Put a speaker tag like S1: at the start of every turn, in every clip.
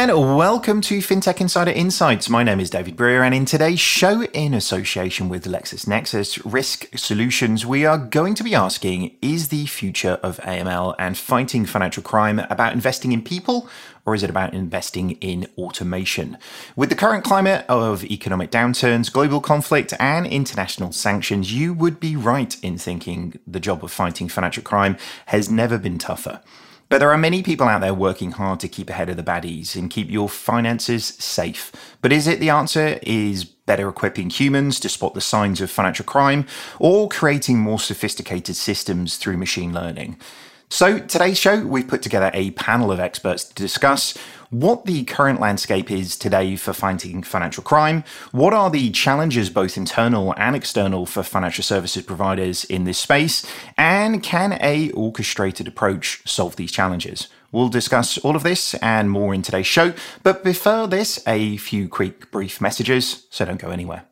S1: and welcome to FinTech Insider Insights. My name is David Brear, and in today's show, in association with LexisNexis Risk Solutions, we are going to be asking Is the future of AML and fighting financial crime about investing in people, or is it about investing in automation? With the current climate of economic downturns, global conflict, and international sanctions, you would be right in thinking the job of fighting financial crime has never been tougher. But there are many people out there working hard to keep ahead of the baddies and keep your finances safe. But is it the answer is better equipping humans to spot the signs of financial crime or creating more sophisticated systems through machine learning? So, today's show, we've put together a panel of experts to discuss what the current landscape is today for fighting financial crime, what are the challenges, both internal and external, for financial services providers in this space, and can a orchestrated approach solve these challenges? We'll discuss all of this and more in today's show, but before this, a few quick brief messages, so don't go anywhere.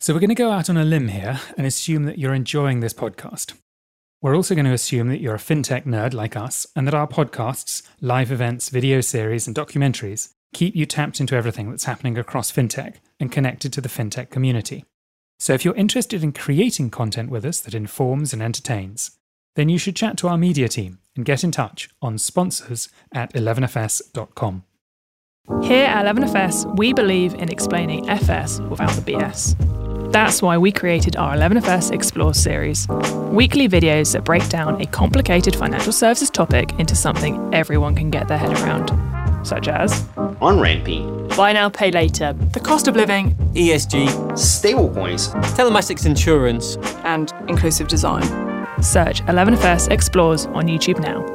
S2: So, we're going to go out on a limb here and assume that you're enjoying this podcast. We're also going to assume that you're a fintech nerd like us and that our podcasts, live events, video series, and documentaries keep you tapped into everything that's happening across fintech and connected to the fintech community. So if you're interested in creating content with us that informs and entertains, then you should chat to our media team and get in touch on sponsors at 11fs.com.
S3: Here at 11FS, we believe in explaining FS without the BS. That's why we created our 11FS Explore series. Weekly videos that break down a complicated financial services topic into something everyone can get their head around, such as
S4: on ramping,
S3: buy now, pay later, the cost of living,
S5: ESG,
S4: stablecoins,
S5: telematics insurance,
S3: and inclusive design. Search 11FS Explores on YouTube now.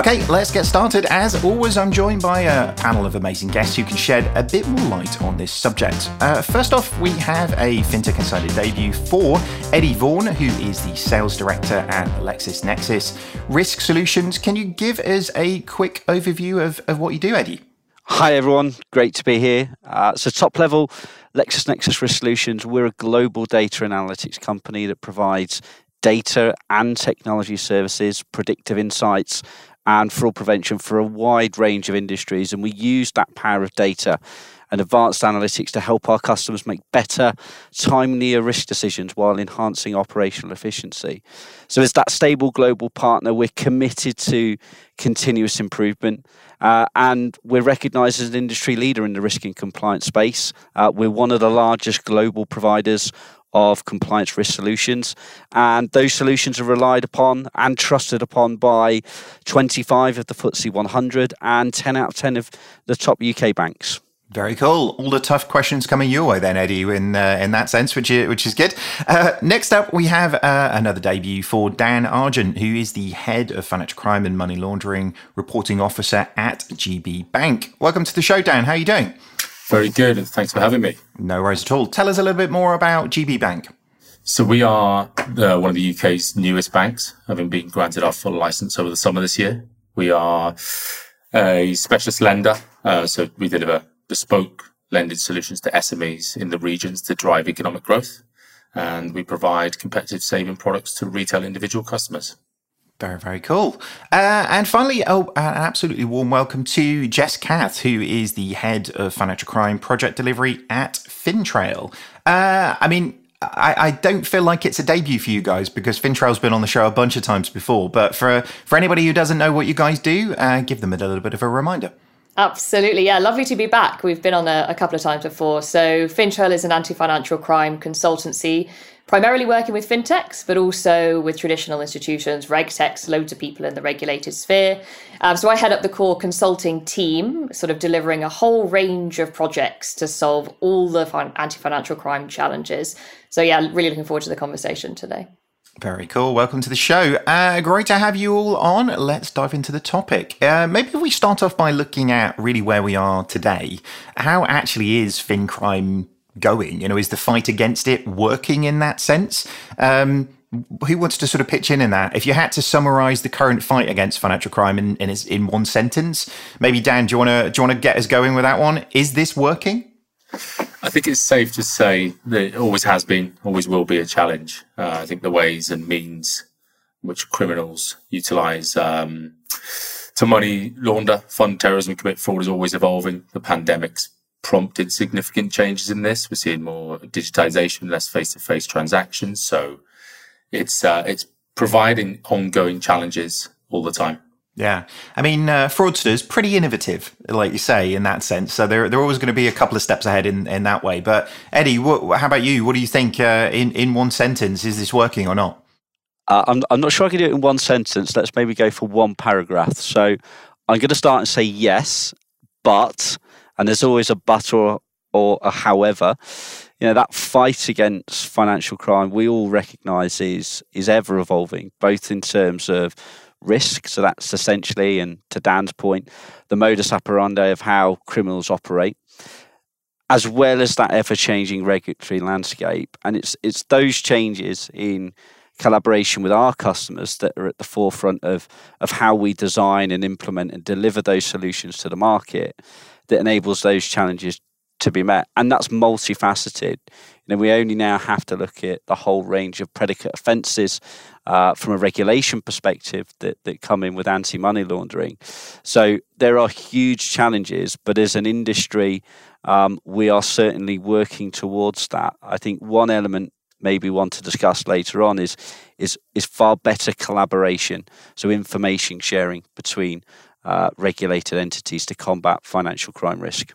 S1: Okay, let's get started. As always, I'm joined by a panel of amazing guests who can shed a bit more light on this subject. Uh, first off, we have a FinTech Insider debut for Eddie Vaughan, who is the Sales Director at LexisNexis Risk Solutions. Can you give us a quick overview of, of what you do, Eddie?
S6: Hi, everyone. Great to be here. Uh, so, top level, LexisNexis Risk Solutions, we're a global data analytics company that provides data and technology services, predictive insights, and fraud prevention for a wide range of industries. And we use that power of data and advanced analytics to help our customers make better, timelier risk decisions while enhancing operational efficiency. So, as that stable global partner, we're committed to continuous improvement. Uh, and we're recognized as an industry leader in the risk and compliance space. Uh, we're one of the largest global providers of compliance risk solutions. And those solutions are relied upon and trusted upon by 25 of the FTSE 100 and 10 out of 10 of the top UK banks.
S1: Very cool. All the tough questions coming your way, then, Eddie. In uh, in that sense, which is, which is good. Uh, next up, we have uh, another debut for Dan Argent, who is the head of financial crime and money laundering reporting officer at GB Bank. Welcome to the show, Dan. How are you doing?
S7: Very good. Thanks for having me.
S1: No worries at all. Tell us a little bit more about GB Bank.
S7: So we are the, one of the UK's newest banks, having been granted our full license over the summer this year. We are a specialist lender, uh, so we deliver bespoke lending solutions to SMEs in the regions to drive economic growth, and we provide competitive saving products to retail individual customers.
S1: Very, very cool. Uh, and finally, oh, an absolutely warm welcome to Jess Cath, who is the head of financial crime project delivery at FinTrail. Uh, I mean, I, I, don't feel like it's a debut for you guys because FinTrail's been on the show a bunch of times before. But for for anybody who doesn't know what you guys do, uh, give them a little bit of a reminder.
S8: Absolutely, yeah, lovely to be back. We've been on a, a couple of times before. So, FinTrail is an anti-financial crime consultancy primarily working with fintechs, but also with traditional institutions, regtechs, loads of people in the regulated sphere. Um, so I head up the core consulting team, sort of delivering a whole range of projects to solve all the fin- anti-financial crime challenges. So yeah, really looking forward to the conversation today.
S1: Very cool. Welcome to the show. Uh, great to have you all on. Let's dive into the topic. Uh, maybe we start off by looking at really where we are today. How actually is fin crime going? You know, is the fight against it working in that sense? Um, who wants to sort of pitch in in that? If you had to summarize the current fight against financial crime in in, in one sentence, maybe Dan, do you want to do you want to get us going with that one? Is this working?
S7: I think it's safe to say that it always has been, always will be a challenge. Uh, I think the ways and means which criminals utilize um, to money launder, fund terrorism, commit fraud is always evolving. The pandemic's prompted significant changes in this. We're seeing more digitization, less face-to-face transactions. So it's uh, it's providing ongoing challenges all the time.
S1: Yeah, I mean, uh, fraudsters pretty innovative, like you say, in that sense. So they're they're always going to be a couple of steps ahead in, in that way. But Eddie, what, how about you? What do you think? Uh, in in one sentence, is this working or not?
S6: Uh, I'm I'm not sure I can do it in one sentence. Let's maybe go for one paragraph. So I'm going to start and say yes, but, and there's always a but or or a however you know that fight against financial crime we all recognize is is ever evolving both in terms of risk. So that's essentially and to dan's point the modus operandi of how criminals operate as well as that ever changing regulatory landscape. And it's it's those changes in collaboration with our customers that are at the forefront of of how we design and implement and deliver those solutions to the market that enables those challenges to be met. And that's multifaceted. You know, we only now have to look at the whole range of predicate offences uh, from a regulation perspective that, that come in with anti money laundering. So there are huge challenges, but as an industry, um, we are certainly working towards that. I think one element maybe want to discuss later on is is is far better collaboration so information sharing between uh, regulated entities to combat financial crime risk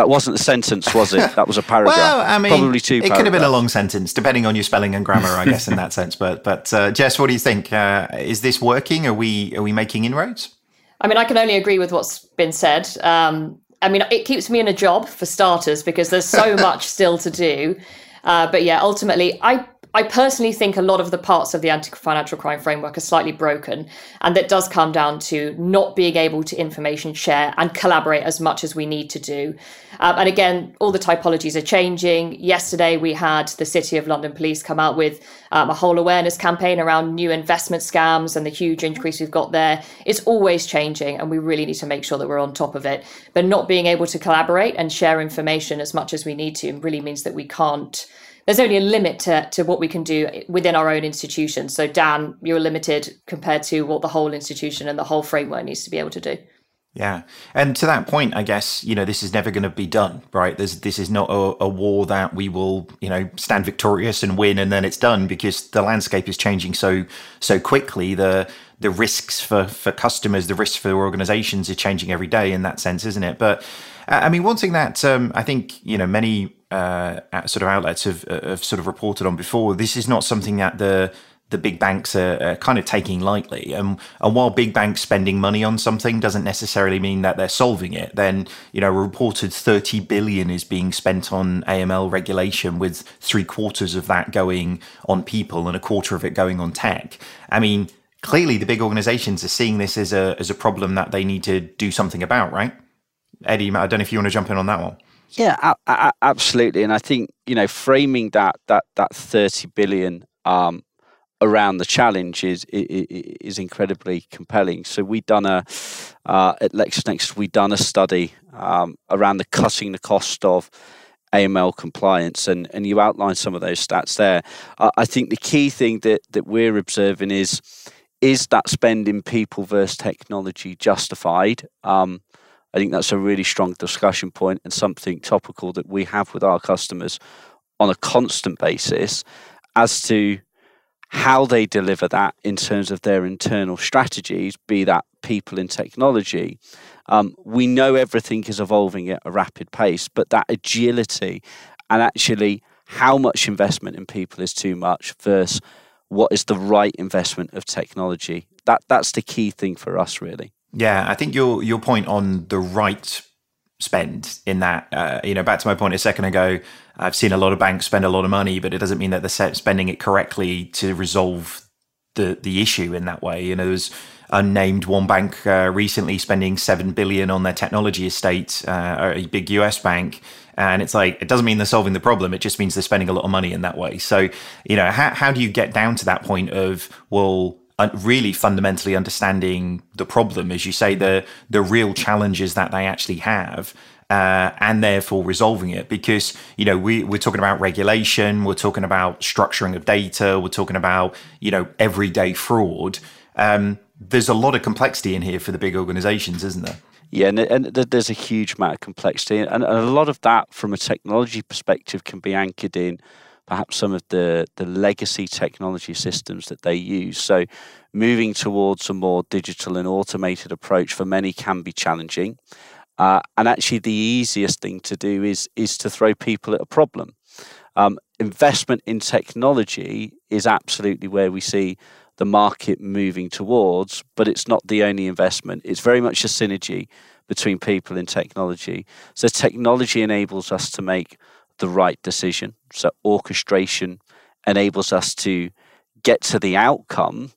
S6: that wasn't a sentence, was it? That was a paragraph.
S1: well, I mean,
S6: probably two.
S1: It could have been a long sentence, depending on your spelling and grammar, I guess, in that sense. But, but uh, Jess, what do you think? Uh, is this working? Are we are we making inroads?
S8: I mean, I can only agree with what's been said. Um, I mean, it keeps me in a job for starters because there's so much still to do. Uh, but yeah, ultimately, I I personally think a lot of the parts of the anti financial crime framework are slightly broken. And that does come down to not being able to information share and collaborate as much as we need to do. Um, and again, all the typologies are changing. Yesterday, we had the City of London Police come out with um, a whole awareness campaign around new investment scams and the huge increase we've got there. It's always changing, and we really need to make sure that we're on top of it. But not being able to collaborate and share information as much as we need to really means that we can't there's only a limit to, to what we can do within our own institution. So, Dan, you're limited compared to what the whole institution and the whole framework needs to be able to do.
S1: Yeah, and to that point, I guess you know this is never going to be done, right? There's, this is not a, a, war that we will, you know, stand victorious and win, and then it's done because the landscape is changing so so quickly. The the risks for for customers, the risks for organizations, are changing every day in that sense, isn't it? But I mean, one thing that um, I think you know many uh, sort of outlets have, uh, have sort of reported on before. This is not something that the the big banks are, are kind of taking lightly. And, and while big banks spending money on something doesn't necessarily mean that they're solving it, then you know reported 30 billion is being spent on AML regulation, with three quarters of that going on people and a quarter of it going on tech. I mean, clearly the big organizations are seeing this as a as a problem that they need to do something about, right? Eddie, I don't know if you want to jump in on that one.
S6: Yeah, a- a- absolutely. And I think you know framing that that that thirty billion um, around the challenge is is incredibly compelling. So we done a uh, at LexisNexis we done a study um, around the cutting the cost of AML compliance, and and you outlined some of those stats there. Uh, I think the key thing that that we're observing is is that spend in people versus technology justified? Um, I think that's a really strong discussion point and something topical that we have with our customers on a constant basis as to how they deliver that in terms of their internal strategies, be that people in technology. Um, we know everything is evolving at a rapid pace, but that agility and actually how much investment in people is too much versus what is the right investment of technology. That that's the key thing for us, really.
S1: Yeah, I think your your point on the right spend in that, uh, you know, back to my point a second ago, I've seen a lot of banks spend a lot of money, but it doesn't mean that they're spending it correctly to resolve the the issue in that way. You know, there's unnamed one bank uh, recently spending seven billion on their technology estate, uh, a big US bank. And it's like, it doesn't mean they're solving the problem. It just means they're spending a lot of money in that way. So, you know, how, how do you get down to that point of, well, really fundamentally understanding the problem, as you say, the the real challenges that they actually have, uh, and therefore resolving it. Because you know we we're talking about regulation, we're talking about structuring of data, we're talking about you know everyday fraud. Um, there's a lot of complexity in here for the big organizations, isn't there?
S6: Yeah, and, and there's a huge amount of complexity, and, and a lot of that, from a technology perspective, can be anchored in perhaps some of the, the legacy technology systems that they use. So, moving towards a more digital and automated approach for many can be challenging. Uh, and actually, the easiest thing to do is is to throw people at a problem. Um, investment in technology is absolutely where we see the market moving towards, but it's not the only investment. It's very much a synergy between people and technology. So, technology enables us to make the right decision. So orchestration enables us to get to the outcome,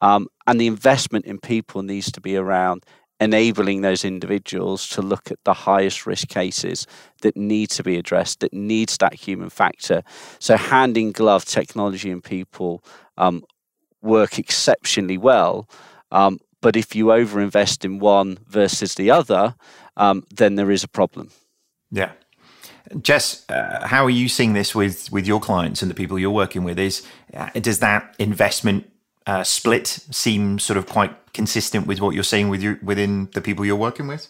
S6: um, and the investment in people needs to be around enabling those individuals to look at the highest risk cases that need to be addressed, that needs that human factor. So hand in glove technology and people um, work exceptionally well. Um, but if you overinvest in one versus the other, um, then there is a problem.
S1: Yeah. Jess, uh, how are you seeing this with with your clients and the people you're working with? Is uh, does that investment uh, split seem sort of quite consistent with what you're seeing with you within the people you're working with?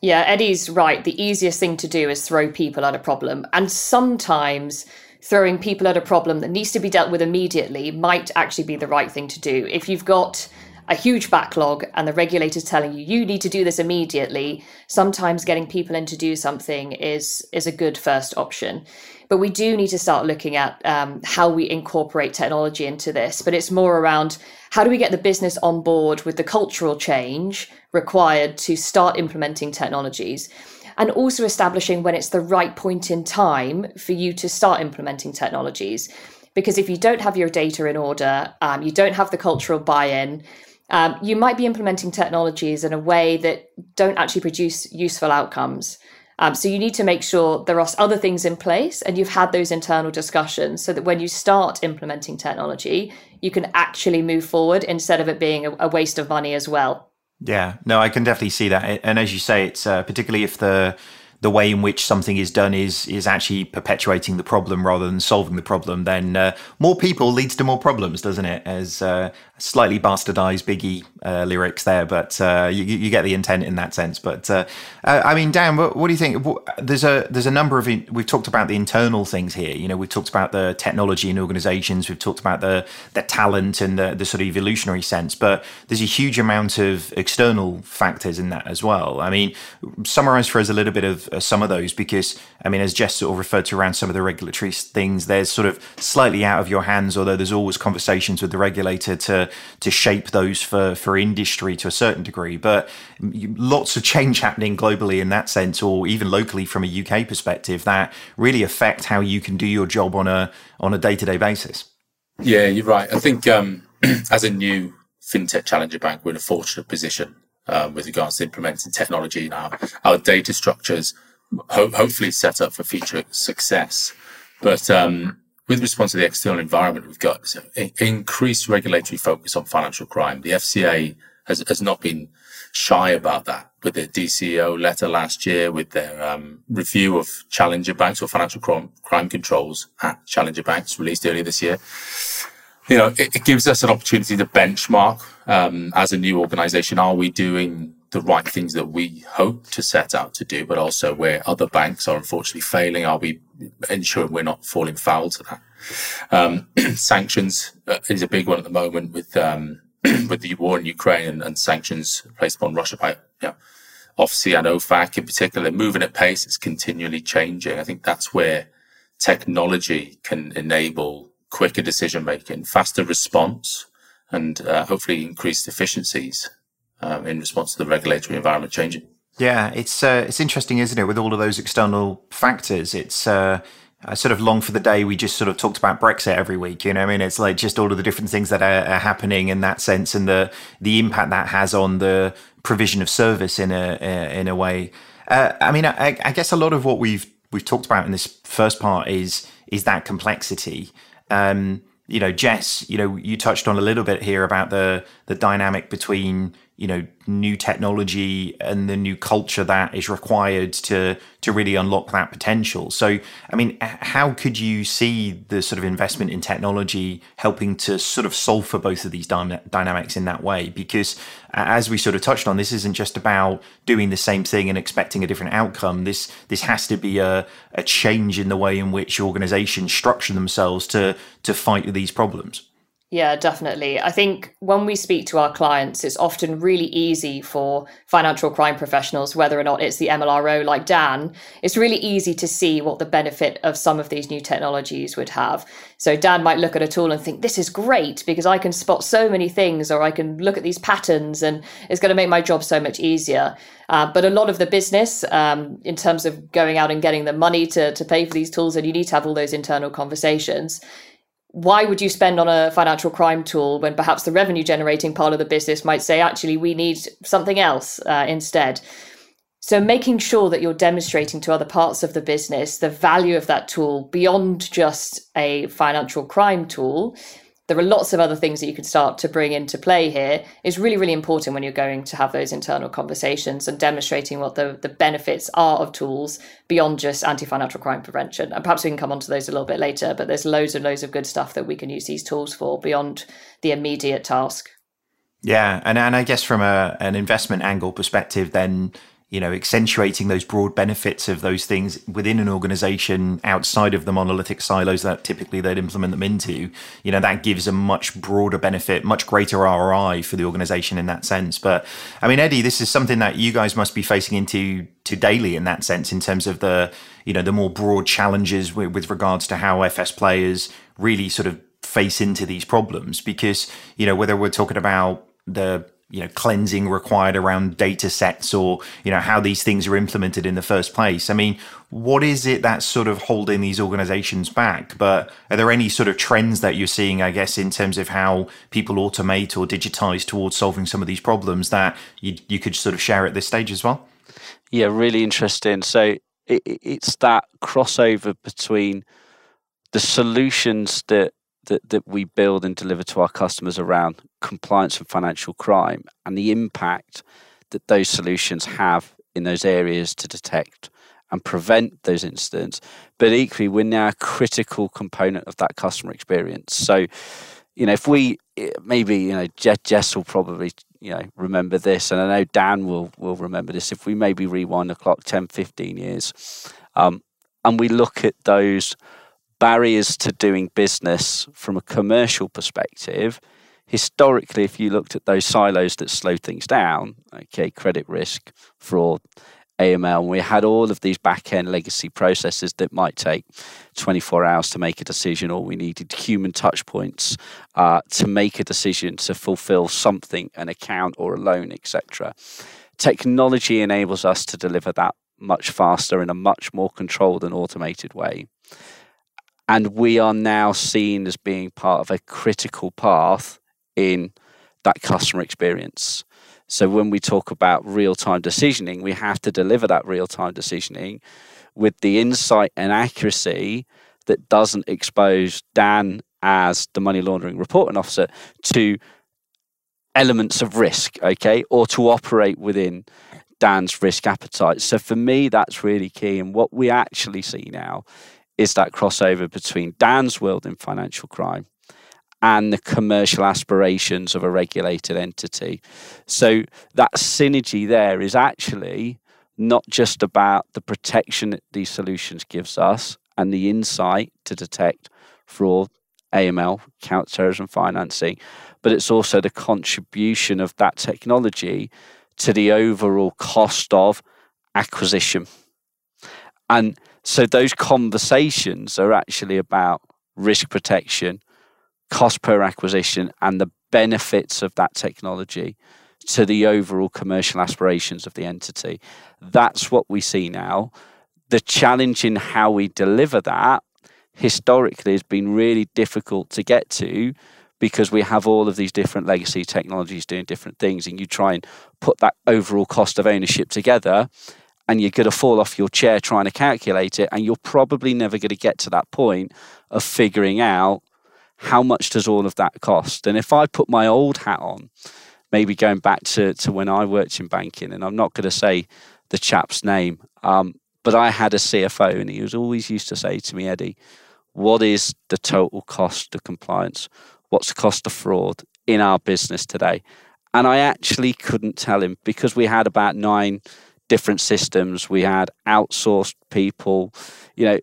S8: Yeah, Eddie's right. The easiest thing to do is throw people at a problem, and sometimes throwing people at a problem that needs to be dealt with immediately might actually be the right thing to do. If you've got a huge backlog and the regulator's telling you you need to do this immediately. Sometimes getting people in to do something is is a good first option. But we do need to start looking at um, how we incorporate technology into this. But it's more around how do we get the business on board with the cultural change required to start implementing technologies? And also establishing when it's the right point in time for you to start implementing technologies. Because if you don't have your data in order um, you don't have the cultural buy-in um, you might be implementing technologies in a way that don't actually produce useful outcomes. Um, so you need to make sure there are other things in place and you've had those internal discussions so that when you start implementing technology, you can actually move forward instead of it being a, a waste of money as well.
S1: Yeah, no, I can definitely see that. And as you say, it's uh, particularly if the the way in which something is done is is actually perpetuating the problem rather than solving the problem, then uh, more people leads to more problems, doesn't it? As uh, slightly bastardized Biggie uh, lyrics there, but uh, you, you, get the intent in that sense. But uh, uh, I mean, Dan, what, what, do you think? There's a there's a number of in, we've talked about the internal things here. You know, we've talked about the technology and organizations, we've talked about the the talent and the, the sort of evolutionary sense, but there's a huge amount of external factors in that as well. I mean, summarize for us a little bit of uh, some of those because I mean, as Jess sort of referred to around some of the regulatory things, there's sort of slightly out of your hands, although there's always conversations with the regulator to to shape those for for industry to a certain degree. But lots of change happening globally in that sense, or even locally from a UK perspective, that really affect how you can do your job on a on a day to day basis.
S7: Yeah, you're right. I think um, as a new fintech challenger bank, we're in a fortunate position um, with regards to implementing technology in our, our data structures, ho- hopefully set up for future success. But um, with response to the external environment, we've got increased regulatory focus on financial crime. The FCA has, has not been shy about that with their DCO letter last year, with their um, review of challenger banks or financial crime, crime controls at challenger banks released earlier this year you know, it, it, gives us an opportunity to benchmark um, as a new organization. Are we doing the right things that we hope to set out to do, but also where other banks are unfortunately failing? Are we ensuring we're not falling foul to that? Um, sanctions uh, is a big one at the moment with um, with the war in Ukraine and, and, sanctions placed upon Russia by know, OFSI and OFAC in particular. Moving at pace, it's continually changing. I think that's where technology can enable quicker decision making, faster response, and uh, hopefully increased efficiencies um, in response to the regulatory environment changing.
S1: Yeah, it's uh, it's interesting, isn't it? With all of those external factors, it's uh, I sort of long for the day we just sort of talked about Brexit every week. You know, I mean, it's like just all of the different things that are, are, happening in that sense, and the the impact that has on the provision of service in a in a way. Uh, I mean, I, I, guess a lot of what we've we've talked about in this first part is is that complexity. Um, you know, Jess, you know, you touched on a little bit here about the the dynamic between you know new technology and the new culture that is required to to really unlock that potential. So i mean how could you see the sort of investment in technology helping to sort of solve for both of these dynamics in that way? Because as we sort of touched on this isn't just about doing the same thing and expecting a different outcome. This this has to be a, a change in the way in which organizations structure themselves to to fight these problems
S8: yeah, definitely. I think when we speak to our clients, it's often really easy for financial crime professionals, whether or not it's the MLRO like Dan, it's really easy to see what the benefit of some of these new technologies would have. So Dan might look at a tool and think, this is great because I can spot so many things or I can look at these patterns and it's going to make my job so much easier. Uh, but a lot of the business, um, in terms of going out and getting the money to, to pay for these tools, and you need to have all those internal conversations why would you spend on a financial crime tool when perhaps the revenue generating part of the business might say, actually, we need something else uh, instead? So, making sure that you're demonstrating to other parts of the business the value of that tool beyond just a financial crime tool there are lots of other things that you can start to bring into play here is really really important when you're going to have those internal conversations and demonstrating what the, the benefits are of tools beyond just anti-financial crime prevention. And perhaps we can come on to those a little bit later but there's loads and loads of good stuff that we can use these tools for beyond the immediate task.
S1: Yeah and, and i guess from a, an investment angle perspective then you know, accentuating those broad benefits of those things within an organization outside of the monolithic silos that typically they'd implement them into, you know, that gives a much broader benefit, much greater ROI for the organization in that sense. But I mean, Eddie, this is something that you guys must be facing into to daily in that sense, in terms of the, you know, the more broad challenges with, with regards to how FS players really sort of face into these problems because, you know, whether we're talking about the you know cleansing required around data sets or you know how these things are implemented in the first place. I mean what is it that's sort of holding these organizations back? But are there any sort of trends that you're seeing i guess in terms of how people automate or digitize towards solving some of these problems that you, you could sort of share at this stage as well?
S6: Yeah really interesting. So it, it's that crossover between the solutions that that, that we build and deliver to our customers around compliance and financial crime and the impact that those solutions have in those areas to detect and prevent those incidents. But equally, we're now a critical component of that customer experience. So, you know, if we maybe, you know, Jess will probably, you know, remember this, and I know Dan will will remember this. If we maybe rewind the clock 10, 15 years, um, and we look at those barriers to doing business from a commercial perspective, historically, if you looked at those silos that slow things down, okay, credit risk, fraud, AML, and we had all of these back end legacy processes that might take 24 hours to make a decision, or we needed human touch points uh, to make a decision to fulfill something, an account or a loan, etc. Technology enables us to deliver that much faster in a much more controlled and automated way. And we are now seen as being part of a critical path in that customer experience. So when we talk about real time decisioning, we have to deliver that real time decisioning with the insight and accuracy that doesn't expose Dan as the money laundering reporting officer to elements of risk, okay, or to operate within Dan's risk appetite. So for me, that's really key. And what we actually see now is that crossover between Dan's world in financial crime and the commercial aspirations of a regulated entity. So that synergy there is actually not just about the protection that these solutions gives us and the insight to detect fraud, AML, counterterrorism financing, but it's also the contribution of that technology to the overall cost of acquisition. And so those conversations are actually about risk protection, cost per acquisition, and the benefits of that technology to the overall commercial aspirations of the entity. That's what we see now. The challenge in how we deliver that historically has been really difficult to get to because we have all of these different legacy technologies doing different things and you try and put that overall cost of ownership together and you're going to fall off your chair trying to calculate it and you're probably never going to get to that point of figuring out how much does all of that cost. And if i put my old hat on maybe going back to, to when i worked in banking and i'm not going to say the chap's name um, but i had a cfo and he was always used to say to me eddie what is the total cost of compliance? What's the cost of fraud in our business today? And i actually couldn't tell him because we had about nine different systems. We had outsourced people. You know,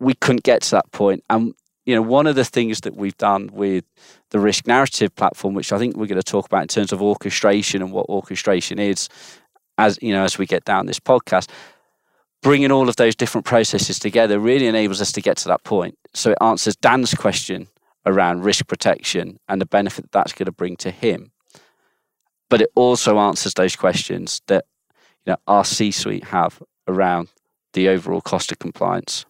S6: we couldn't get to that point. And you know, one of the things that we've done with the RiskNarrative platform, which I think we're going to talk about in terms of orchestration and what orchestration is, as you know, as we get down this podcast, bringing all of those different processes together really enables us to get to that point. So it answers Dan's question around risk protection and the benefit that that's going to bring to him. But it also answers those questions that you know, our C-suite have around the overall cost of compliance.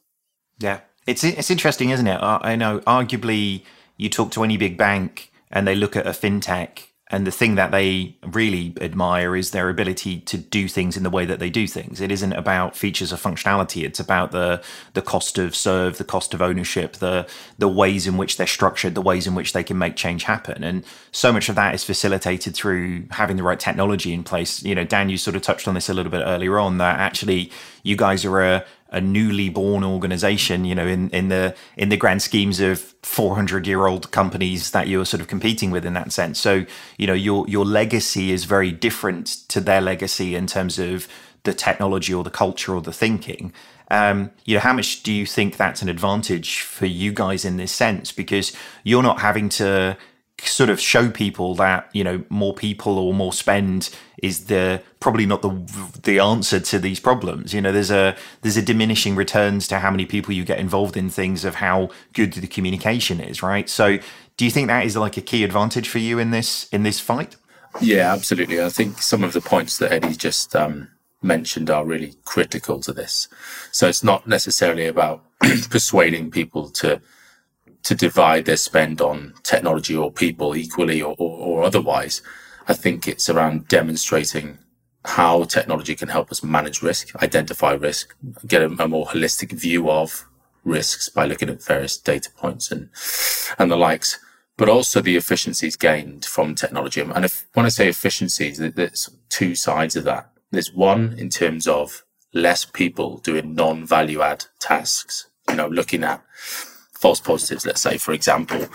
S1: Yeah, it's it's interesting, isn't it? I know, arguably, you talk to any big bank and they look at a fintech and the thing that they really admire is their ability to do things in the way that they do things. It isn't about features or functionality. It's about the the cost of serve, the cost of ownership, the the ways in which they're structured, the ways in which they can make change happen. And so much of that is facilitated through having the right technology in place. You know, Dan, you sort of touched on this a little bit earlier on that actually you guys are a a newly born organization, you know, in, in the in the grand schemes of 400 year old companies that you're sort of competing with in that sense. So, you know, your your legacy is very different to their legacy in terms of the technology or the culture or the thinking. Um, you know, how much do you think that's an advantage for you guys in this sense? Because you're not having to sort of show people that you know more people or more spend is the probably not the the answer to these problems. You know there's a there's a diminishing returns to how many people you get involved in things of how good the communication is right? So do you think that is like a key advantage for you in this in this fight?
S7: Yeah absolutely. I think some of the points that eddie just um, mentioned are really critical to this. So it's not necessarily about persuading people to to divide their spend on technology or people equally or, or, or otherwise. I think it's around demonstrating how technology can help us manage risk, identify risk, get a, a, more holistic view of risks by looking at various data points and and the likes, but also the efficiencies gained from technology. And if when I say efficiencies, there's two sides of that. There's one in terms of less people doing non-value add tasks. You know, looking at false positives, let's say, for example,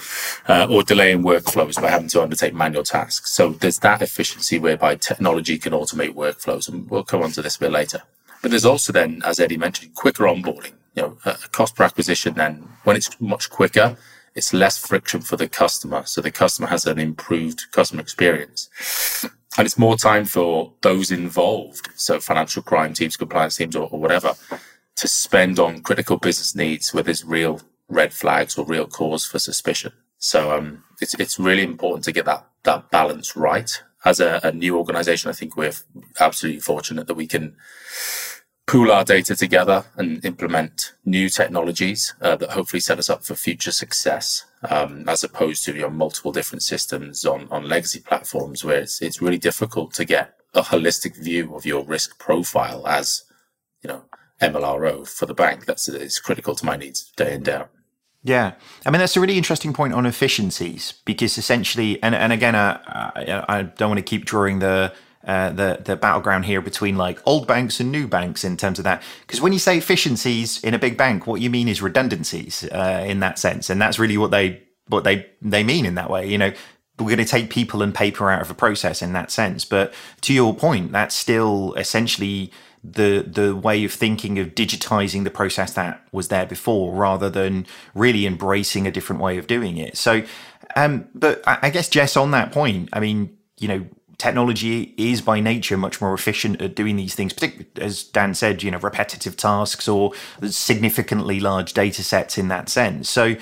S7: uh, or delaying workflows by having to undertake manual tasks. So there's that efficiency whereby technology can automate workflows, and we'll come on to this a bit later. But there's also then, as Eddie mentioned, quicker onboarding. You know, a cost per acquisition. Then, when it's much quicker, it's less friction for the customer, so the customer has an improved customer experience. And it's more time for those involved, so financial crime teams, compliance teams, or, or whatever, to spend on critical business needs where there's real red flags or real cause for suspicion. So um, it's it's really important to get that that balance right. As a, a new organization, I think we're absolutely fortunate that we can pool our data together and implement new technologies uh, that hopefully set us up for future success, um, as opposed to you know, multiple different systems on, on legacy platforms where it's it's really difficult to get a holistic view of your risk profile as you know MLRO for the bank. That's it's critical to my needs day in day out.
S1: Yeah, I mean that's a really interesting point on efficiencies because essentially, and and again, uh, I, I don't want to keep drawing the uh, the the battleground here between like old banks and new banks in terms of that. Because when you say efficiencies in a big bank, what you mean is redundancies uh, in that sense, and that's really what they what they they mean in that way. You know, we're going to take people and paper out of a process in that sense. But to your point, that's still essentially the the way of thinking of digitizing the process that was there before rather than really embracing a different way of doing it. So um but i guess jess on that point i mean you know technology is by nature much more efficient at doing these things particularly as dan said you know repetitive tasks or significantly large data sets in that sense. So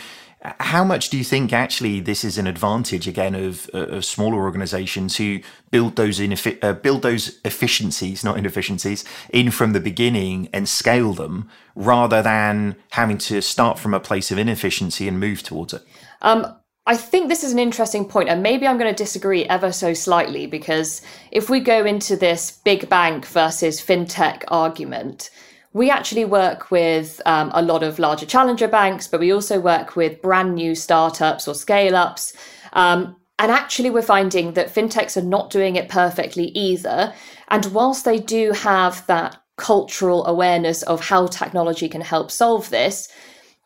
S1: How much do you think actually this is an advantage again of, of smaller organizations who build those uh, build those efficiencies, not inefficiencies, in from the beginning and scale them rather than having to start from a place of inefficiency and move towards it?
S8: Um, I think this is an interesting point, and maybe I'm going to disagree ever so slightly because if we go into this big bank versus fintech argument, we actually work with um, a lot of larger challenger banks, but we also work with brand new startups or scale ups. Um, and actually, we're finding that fintechs are not doing it perfectly either. And whilst they do have that cultural awareness of how technology can help solve this,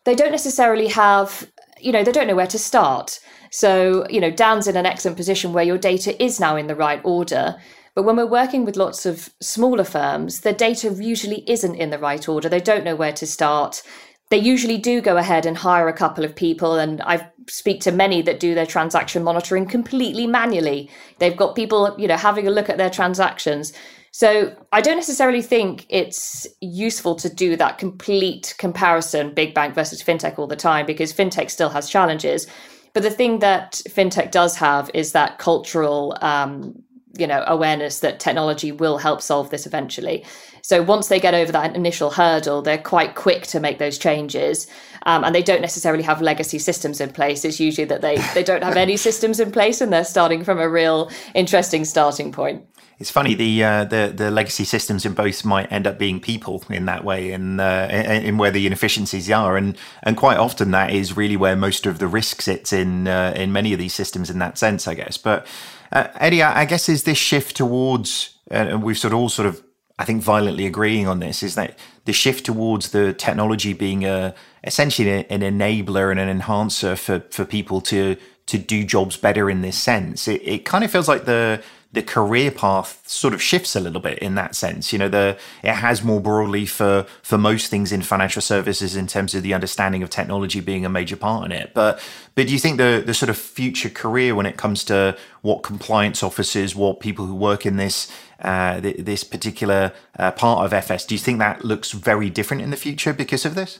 S8: they don't necessarily have, you know, they don't know where to start. So, you know, Dan's in an excellent position where your data is now in the right order. But when we're working with lots of smaller firms, the data usually isn't in the right order. They don't know where to start. They usually do go ahead and hire a couple of people, and I speak to many that do their transaction monitoring completely manually. They've got people, you know, having a look at their transactions. So I don't necessarily think it's useful to do that complete comparison, big bank versus fintech all the time, because fintech still has challenges. But the thing that fintech does have is that cultural um, you know awareness that technology will help solve this eventually. So once they get over that initial hurdle they're quite quick to make those changes. Um, and they don't necessarily have legacy systems in place. It's usually that they they don't have any systems in place and they're starting from a real interesting starting point.
S1: It's funny the uh, the the legacy systems in both might end up being people in that way, and uh, in, in, where the inefficiencies are, and and quite often that is really where most of the risk sits in uh, in many of these systems in that sense, I guess. But uh, Eddie, I guess is this shift towards, uh, and we've sort of all sort of, I think, violently agreeing on this, is that the shift towards the technology being a essentially an enabler and an enhancer for for people to to do jobs better in this sense. It, it kind of feels like the the career path sort of shifts a little bit in that sense. You know, the it has more broadly for for most things in financial services in terms of the understanding of technology being a major part in it. But but do you think the the sort of future career when it comes to what compliance officers, what people who work in this uh, this particular uh, part of FS, do you think that looks very different in the future because of this?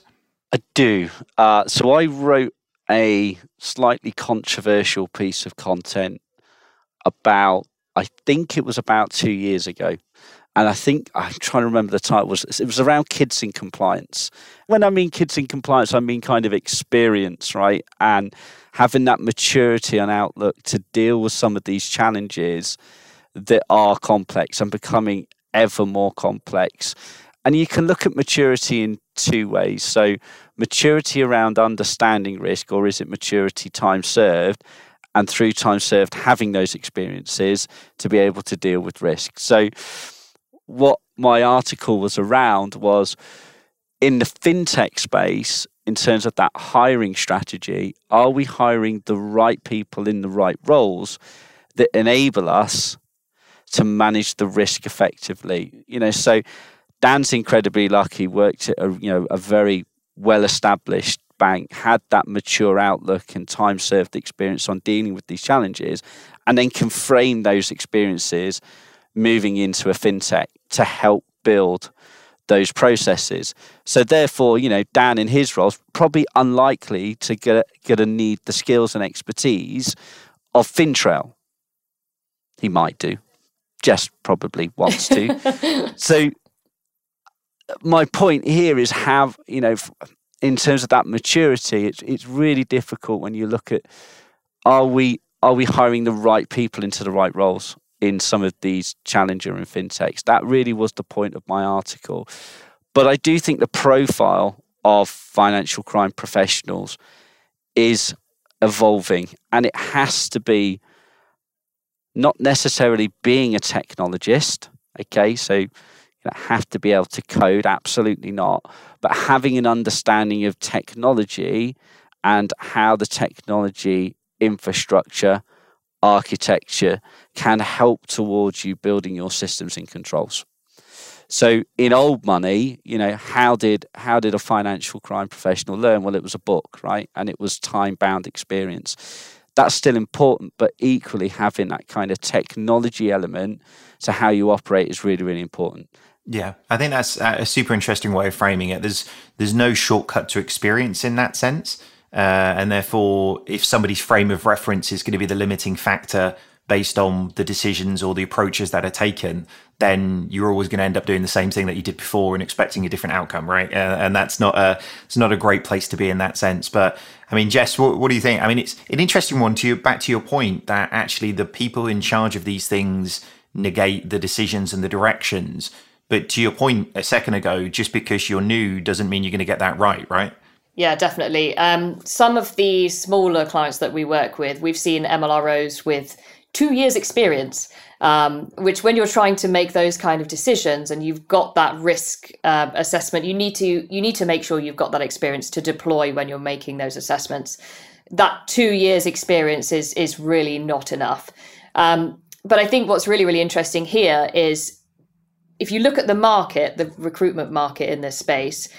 S6: I do. Uh, so I wrote a slightly controversial piece of content about I think it was about two years ago. And I think I'm trying to remember the title was it was around kids in compliance. When I mean kids in compliance, I mean kind of experience, right? And having that maturity and outlook to deal with some of these challenges that are complex and becoming ever more complex. And you can look at maturity in two ways. So, maturity around understanding risk, or is it maturity time served? And through time served having those experiences to be able to deal with risk. So, what my article was around was in the fintech space, in terms of that hiring strategy, are we hiring the right people in the right roles that enable us to manage the risk effectively? You know, so Dan's incredibly lucky, worked at a you know a very well established bank had that mature outlook and time served experience on dealing with these challenges, and then can frame those experiences moving into a fintech to help build those processes. So therefore, you know, Dan in his role is probably unlikely to get to need the skills and expertise of Fintrail. He might do, just probably wants to. so uh, my point here is have you know in terms of that maturity, it's it's really difficult when you look at are we are we hiring the right people into the right roles in some of these challenger and fintechs? That really was the point of my article. But I do think the profile of financial crime professionals is evolving and it has to be not necessarily being a technologist. Okay, so have to be able to code, absolutely not. But having an understanding of technology and how the technology infrastructure, architecture can help towards you building your systems and controls. So in old money, you know, how did how did a financial crime professional learn? Well, it was a book, right? And it was time bound experience. That's still important, but equally having that kind of technology element to how you operate is really, really important.
S1: Yeah, I think that's a super interesting way of framing it. There's there's no shortcut to experience in that sense. Uh, and therefore, if somebody's frame of reference is going to be the limiting factor based on the decisions or the approaches that are taken, then you're always going to end up doing the same thing that you did before and expecting a different outcome, right? Uh, and that's not a it's not a great place to be in that sense. But I mean, Jess, what, what do you think? I mean, it's an interesting one to you. Back to your point that actually the people in charge of these things negate the decisions and the directions. But to your point a second ago, just because you're new doesn't mean you're going to get that right, right?
S8: Yeah, definitely. Um, some of the smaller clients that we work with, we've seen MLROs with two years' experience, um, which when you're trying to make those kind of decisions and you've got that risk uh, assessment, you need to you need to make sure you've got that experience to deploy when you're making those assessments. That two years' experience is is really not enough. Um, but I think what's really really interesting here is if you look at the market, the recruitment market in this space,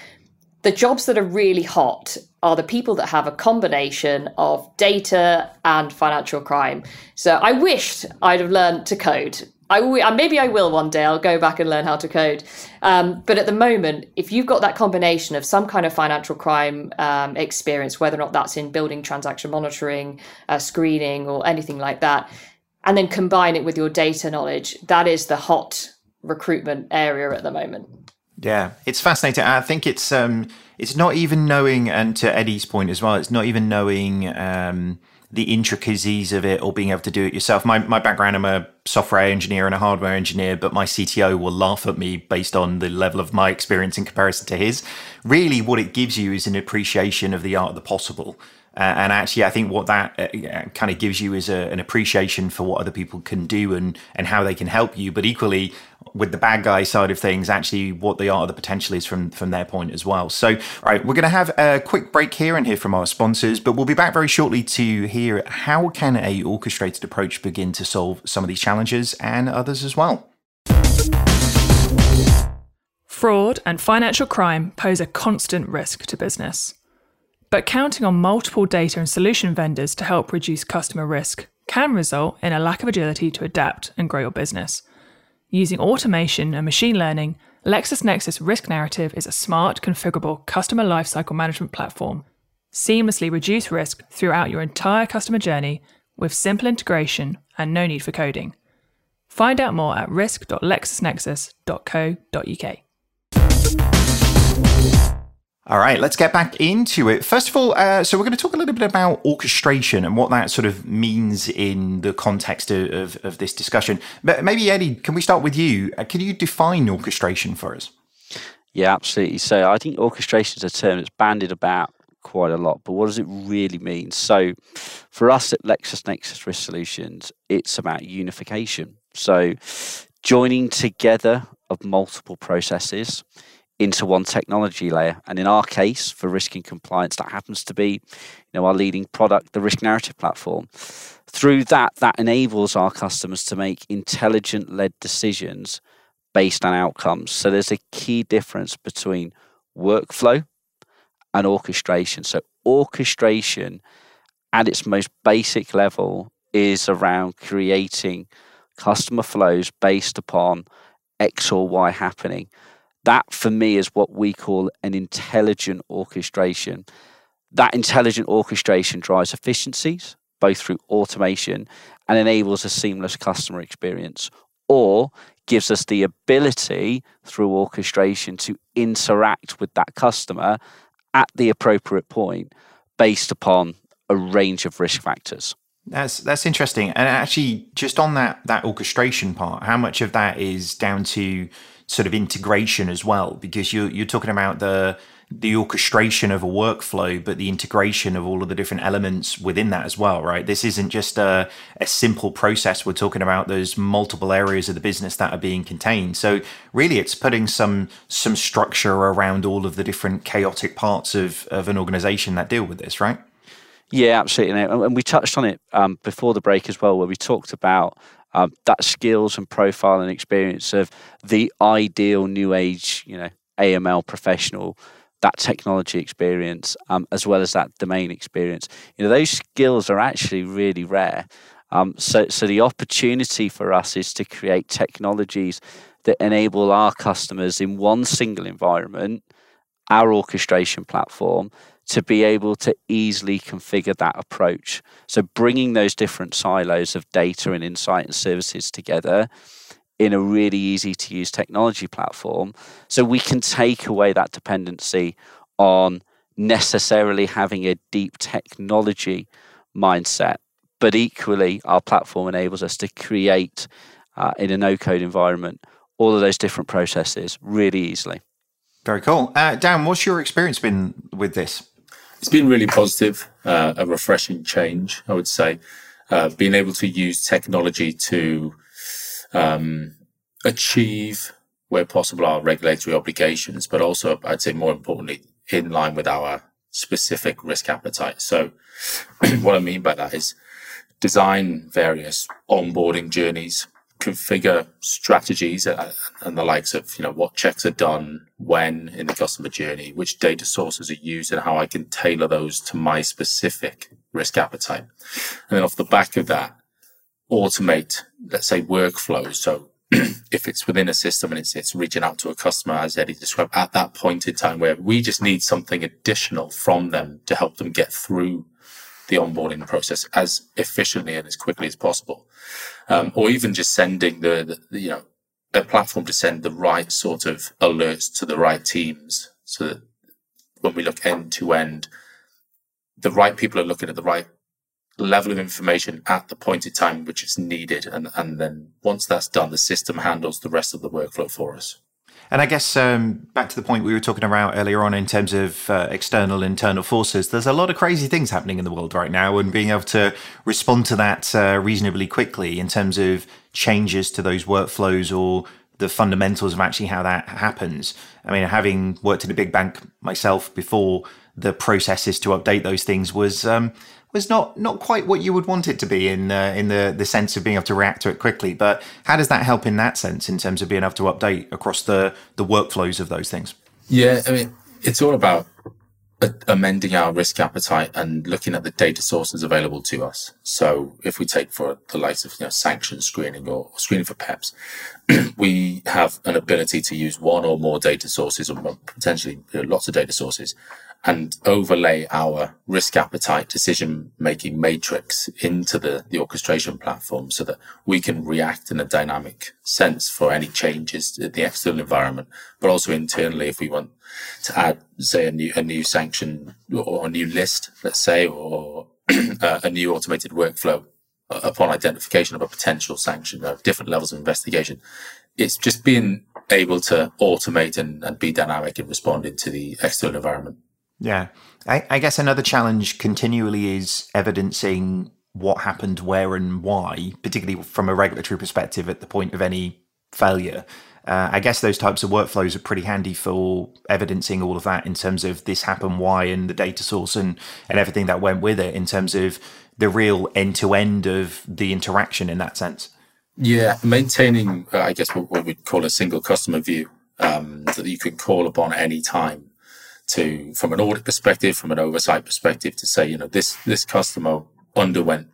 S8: the jobs that are really hot are the people that have a combination of data and financial crime. So I wished I'd have learned to code. I w- maybe I will one day. I'll go back and learn how to code. Um, but at the moment, if you've got that combination of some kind of financial crime um, experience, whether or not that's in building transaction monitoring, uh, screening, or anything like that, and then combine it with your data knowledge, that is the hot recruitment area at the moment.
S1: Yeah, it's fascinating. I think it's um, it's not even knowing, and to Eddie's point as well, it's not even knowing um, the intricacies of it or being able to do it yourself. My my background, I'm a software engineer and a hardware engineer, but my CTO will laugh at me based on the level of my experience in comparison to his. Really, what it gives you is an appreciation of the art of the possible. Uh, and actually, I think what that uh, kind of gives you is a, an appreciation for what other people can do and, and how they can help you. But equally, with the bad guy side of things, actually, what the art of the potential is from from their point as well. So, right, we're going to have a quick break here and hear from our sponsors, but we'll be back very shortly to hear how can a orchestrated approach begin to solve some of these challenges and others as well.
S3: Fraud and financial crime pose a constant risk to business. But counting on multiple data and solution vendors to help reduce customer risk can result in a lack of agility to adapt and grow your business. Using automation and machine learning, LexisNexis RiskNarrative is a smart, configurable customer lifecycle management platform. Seamlessly reduce risk throughout your entire customer journey with simple integration and no need for coding. Find out more at risk.lexisnexis.co.uk.
S1: All right, let's get back into it. First of all, uh, so we're going to talk a little bit about orchestration and what that sort of means in the context of, of, of this discussion. But maybe, Eddie, can we start with you? Uh, can you define orchestration for us?
S6: Yeah, absolutely. So I think orchestration is a term that's bandied about quite a lot, but what does it really mean? So for us at LexisNexis Risk Solutions, it's about unification. So joining together of multiple processes into one technology layer. And in our case, for risk and compliance, that happens to be, you know, our leading product, the RiskNarrative platform. Through that, that enables our customers to make intelligent led decisions based on outcomes. So there's a key difference between workflow and orchestration. So orchestration at its most basic level is around creating customer flows based upon X or Y happening. That for me is what we call an intelligent orchestration. That intelligent orchestration drives efficiencies, both through automation and enables a seamless customer experience, or gives us the ability through orchestration to interact with that customer at the appropriate point based upon a range of risk factors.
S1: That's that's interesting. And actually just on that that orchestration part, how much of that is down to sort of integration as well, because you're you're talking about the the orchestration of a workflow, but the integration of all of the different elements within that as well, right? This isn't just a, a simple process. We're talking about those multiple areas of the business that are being contained. So really it's putting some some structure around all of the different chaotic parts of, of an organization that deal with this, right?
S6: Yeah, absolutely. And we touched on it um, before the break as well, where we talked about um, that skills and profile and experience of the ideal new age, you know, AML professional, that technology experience, um, as well as that domain experience. You know, those skills are actually really rare. Um, so, so the opportunity for us is to create technologies that enable our customers in one single environment, our orchestration platform, to be able to easily configure that approach. So, bringing those different silos of data and insight and services together in a really easy to use technology platform so we can take away that dependency on necessarily having a deep technology mindset. But equally, our platform enables us to create uh, in a no code environment all of those different processes really easily.
S1: Very cool. Uh, Dan, what's your experience been with this?
S7: It's been really positive, uh, a refreshing change, I would say. Uh, being able to use technology to um, achieve, where possible, our regulatory obligations, but also, I'd say more importantly, in line with our specific risk appetite. So, what I mean by that is design various onboarding journeys configure strategies and the likes of you know what checks are done when in the customer journey which data sources are used and how i can tailor those to my specific risk appetite. And then off the back of that automate let's say workflows. So if it's within a system and it's, it's reaching out to a customer as eddie described at that point in time where we just need something additional from them to help them get through the onboarding process as efficiently and as quickly as possible um, or even just sending the, the, you know a platform to send the right sort of alerts to the right teams, so that when we look end to end, the right people are looking at the right level of information at the point in time which is needed, and and then once that's done, the system handles the rest of the workflow for us.
S1: And I guess um, back to the point we were talking about earlier on in terms of uh, external internal forces, there's a lot of crazy things happening in the world right now, and being able to respond to that uh, reasonably quickly in terms of changes to those workflows or the fundamentals of actually how that happens. I mean, having worked in a big bank myself before, the processes to update those things was um, was not not quite what you would want it to be in uh, in the the sense of being able to react to it quickly. But how does that help in that sense in terms of being able to update across the the workflows of those things?
S7: Yeah, I mean, it's all about amending our risk appetite and looking at the data sources available to us. So if we take for the likes of you know, sanction screening or screening for PEPs, we have an ability to use one or more data sources or potentially you know, lots of data sources and overlay our risk appetite decision making matrix into the, the orchestration platform so that we can react in a dynamic sense for any changes to the external environment, but also internally if we want to add, say, a new, a new sanction or a new list, let's say, or a new automated workflow upon identification of a potential sanction of different levels of investigation. It's just being able to automate and, and be dynamic in responding to the external environment.
S1: Yeah. I, I guess another challenge continually is evidencing what happened where and why, particularly from a regulatory perspective at the point of any failure. Uh, I guess those types of workflows are pretty handy for evidencing all of that in terms of this happened, why, and the data source and, and everything that went with it in terms of the real end to end of the interaction in that sense.
S7: Yeah, maintaining, uh, I guess, what, what we'd call a single customer view um, that you can call upon any time to from an audit perspective, from an oversight perspective, to say, you know, this this customer underwent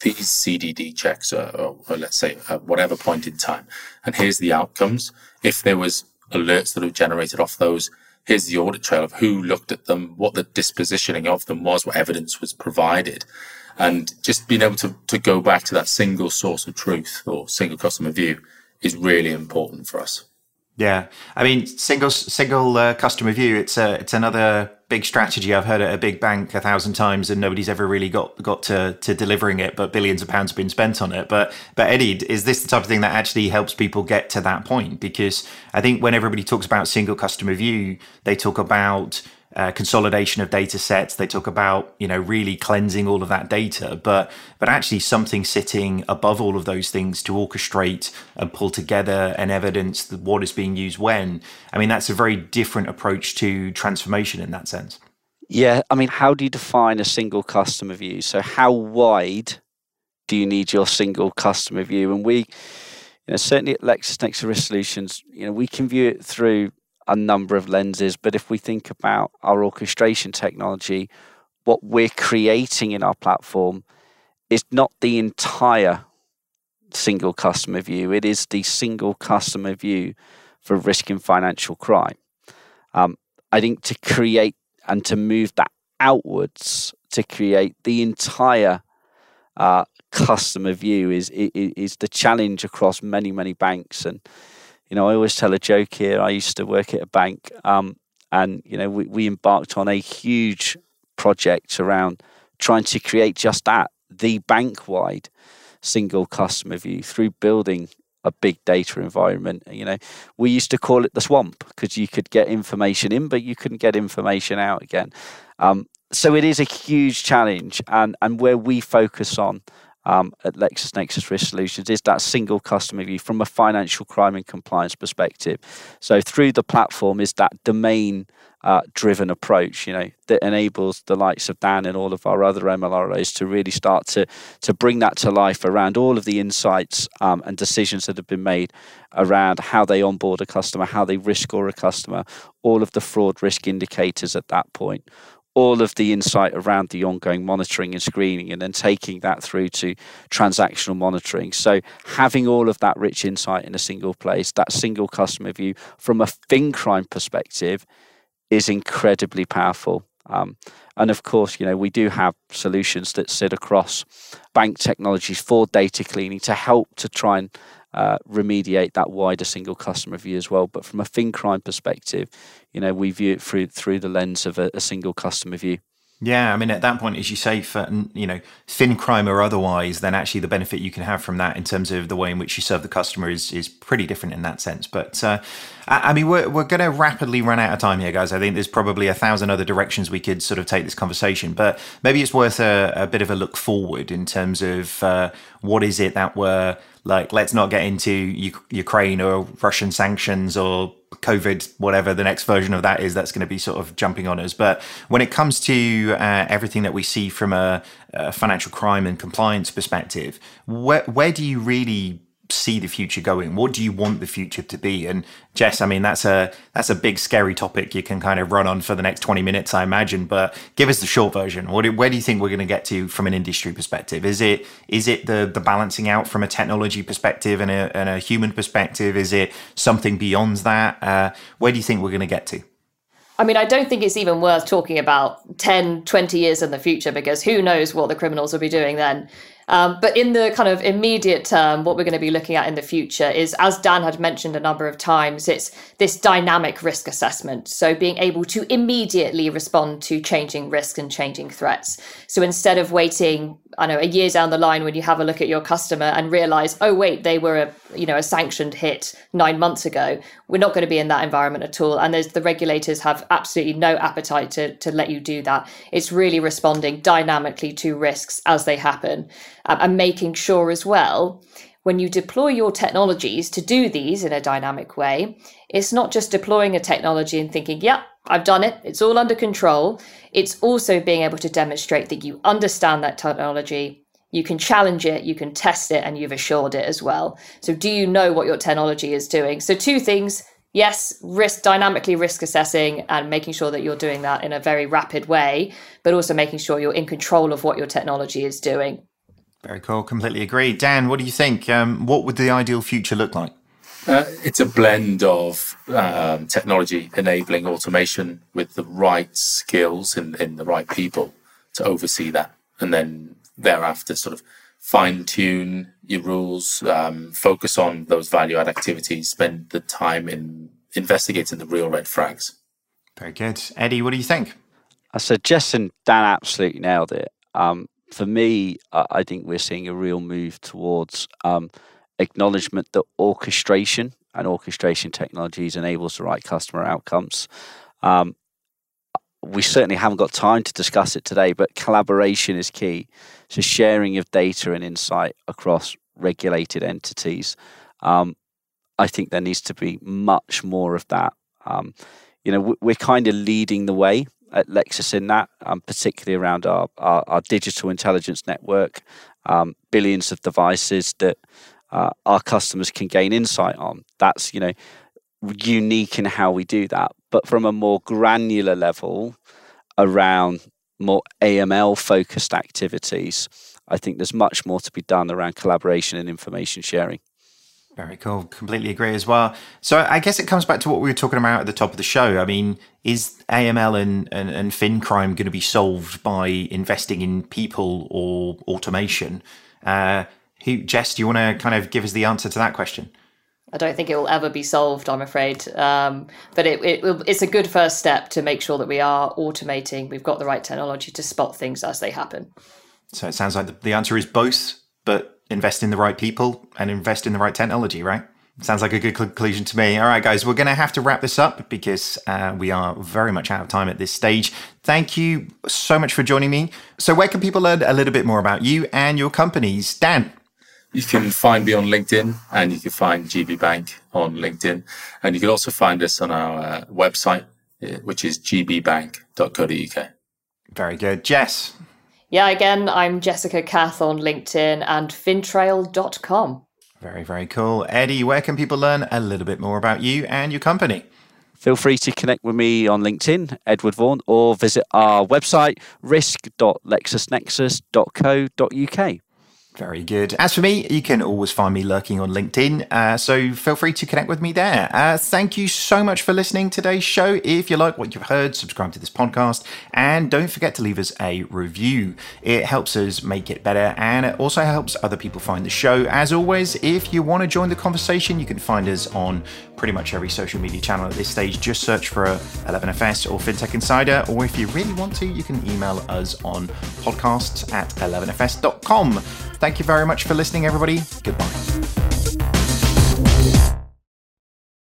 S7: these CDD checks, or, or, or let's say at whatever point in time, and here's the outcomes. If there was alerts that were generated off those, here's the audit trail of who looked at them, what the dispositioning of them was, what evidence was provided. And just being able to, to go back to that single source of truth or single customer view is really important for us.
S1: Yeah, I mean, single single uh, customer view. It's a it's another big strategy I've heard at a big bank a thousand times, and nobody's ever really got got to to delivering it. But billions of pounds have been spent on it. But but Eddie, is this the type of thing that actually helps people get to that point? Because I think when everybody talks about single customer view, they talk about uh, consolidation of data sets. They talk about you know really cleansing all of that data, but but actually something sitting above all of those things to orchestrate and pull together and evidence what is being used when. I mean that's a very different approach to transformation in that sense.
S6: Yeah, I mean, how do you define a single customer view? So how wide do you need your single customer view? And we, you know, certainly at LexisNexis Risk Solutions, you know, we can view it through a number of lenses. But if we think about our orchestration technology, what we're creating in our platform is not the entire single customer view, it is the single customer view for risk and financial crime. Um, I think to create and to move that outwards to create the entire uh, customer view is, is is the challenge across many many banks and you know I always tell a joke here I used to work at a bank um, and you know we, we embarked on a huge project around trying to create just that the bank wide single customer view through building a big data environment. You know, we used to call it the swamp because you could get information in, but you couldn't get information out again. Um, so it is a huge challenge, and and where we focus on um, at LexisNexis Risk Solutions is that single customer view from a financial crime and compliance perspective. So through the platform is that domain uh, driven approach, you know, that enables the likes of Dan and all of our other MLROs to really start to to bring that to life around all of the insights um, and decisions that have been made around how they onboard a customer, how they risk score a customer, all of the fraud risk indicators at that point, all of the insight around the ongoing monitoring and screening, and then taking that through to transactional monitoring. So, having all of that rich insight in a single place, that single customer view from a fin crime perspective, is incredibly powerful. Um, and of course, you know, we do have solutions that sit across bank technologies for data cleaning to help to try and uh, remediate that wider single customer view as well. But from a fin crime perspective, you know, we view it through through the lens of a, a single customer view.
S1: Yeah, I mean, at that point, as you say, for you know, fin crime or otherwise, then actually the benefit you can have from that in terms of the way in which you serve the customer is is pretty different in that sense. But uh, I, I mean, we're we're going to rapidly run out of time here, guys. I think there's probably a thousand other directions we could sort of take this conversation, but maybe it's worth a, a bit of a look forward in terms of uh, what is it that we're like, let's not get into U- Ukraine or Russian sanctions or COVID, whatever the next version of that is, that's going to be sort of jumping on us. But when it comes to uh, everything that we see from a, a, financial crime and compliance perspective, where, where do you really see the future going? What do you want the future to be? And Jess, I mean, that's a that's a big scary topic you can kind of run on for the next twenty minutes, I imagine. But give us the short version. What, where do you think we're going to get to from an industry perspective? Is it is it the the balancing out from a technology perspective and a, and a human perspective? Is it something beyond that? Uh, where do you think we're going to get to?
S8: I mean, I don't think it's even worth talking about 10, 20 years in the future because who knows what the criminals will be doing then. Um, but in the kind of immediate term, what we're going to be looking at in the future is, as Dan had mentioned a number of times, it's this dynamic risk assessment. So being able to immediately respond to changing risks and changing threats. So instead of waiting, I know, a year down the line when you have a look at your customer and realize, oh wait, they were a you know a sanctioned hit nine months ago. We're not going to be in that environment at all. And the regulators have absolutely no appetite to to let you do that. It's really responding dynamically to risks as they happen and making sure as well when you deploy your technologies to do these in a dynamic way, it's not just deploying a technology and thinking, yep, I've done it, it's all under control. It's also being able to demonstrate that you understand that technology, you can challenge it, you can test it, and you've assured it as well. So, do you know what your technology is doing? So, two things yes, risk dynamically risk assessing and making sure that you're doing that in a very rapid way, but also making sure you're in control of what your technology is doing.
S1: Very cool. Completely agree. Dan, what do you think? Um, what would the ideal future look like?
S7: Uh, it's a blend of um, technology enabling automation with the right skills and, and the right people to oversee that. And then thereafter, sort of fine tune your rules, um, focus on those value add activities, spend the time in investigating the real red flags.
S1: Very good. Eddie, what do you think?
S6: I said Jess and Dan absolutely nailed it. Um, for me, I think we're seeing a real move towards um, acknowledgement that orchestration and orchestration technologies enables the right customer outcomes. Um, we certainly haven't got time to discuss it today, but collaboration is key. So sharing of data and insight across regulated entities. Um, I think there needs to be much more of that. Um, you know, we're kind of leading the way at Lexis in that, um, particularly around our, our, our, digital intelligence network, um, billions of devices that uh, our customers can gain insight on. That's you know unique in how we do that. But from a more granular level, around more AML focused activities, I think there's much more to be done around collaboration and information sharing.
S1: Very cool. Completely agree as well. So I guess it comes back to what we were talking about at the top of the show. I mean, is AML and, and, and fin crime going to be solved by investing in people or automation? Uh, who, Jess, do you want to kind of give us the answer to that question?
S8: I don't think it will ever be solved, I'm afraid. Um, but it, it, it's a good first step to make sure that we are automating. We've got the right technology to spot things as they happen.
S1: So it sounds like the, the answer is both, but invest in the right people and invest in the right technology, right? Sounds like a good conclusion to me. All right, guys, we're going to have to wrap this up because uh, we are very much out of time at this stage. Thank you so much for joining me. So, where can people learn a little bit more about you and your companies? Dan.
S7: You can find me on LinkedIn and you can find GB Bank on LinkedIn. And you can also find us on our uh, website, uh, which is gbbank.co.uk.
S1: Very good. Jess.
S8: Yeah, again, I'm Jessica Cath on LinkedIn and fintrail.com.
S1: Very, very cool. Eddie, where can people learn a little bit more about you and your company?
S6: Feel free to connect with me on LinkedIn, Edward Vaughan, or visit our website, risk.lexisnexis.co.uk.
S1: Very good. As for me, you can always find me lurking on LinkedIn, uh, so feel free to connect with me there. Uh, thank you so much for listening to today's show. If you like what you've heard, subscribe to this podcast, and don't forget to leave us a review. It helps us make it better, and it also helps other people find the show. As always, if you want to join the conversation, you can find us on pretty much every social media channel at this stage. Just search for 11FS or FinTech Insider, or if you really want to, you can email us on podcasts at 11fs.com. Thank you very much for listening, everybody. Goodbye.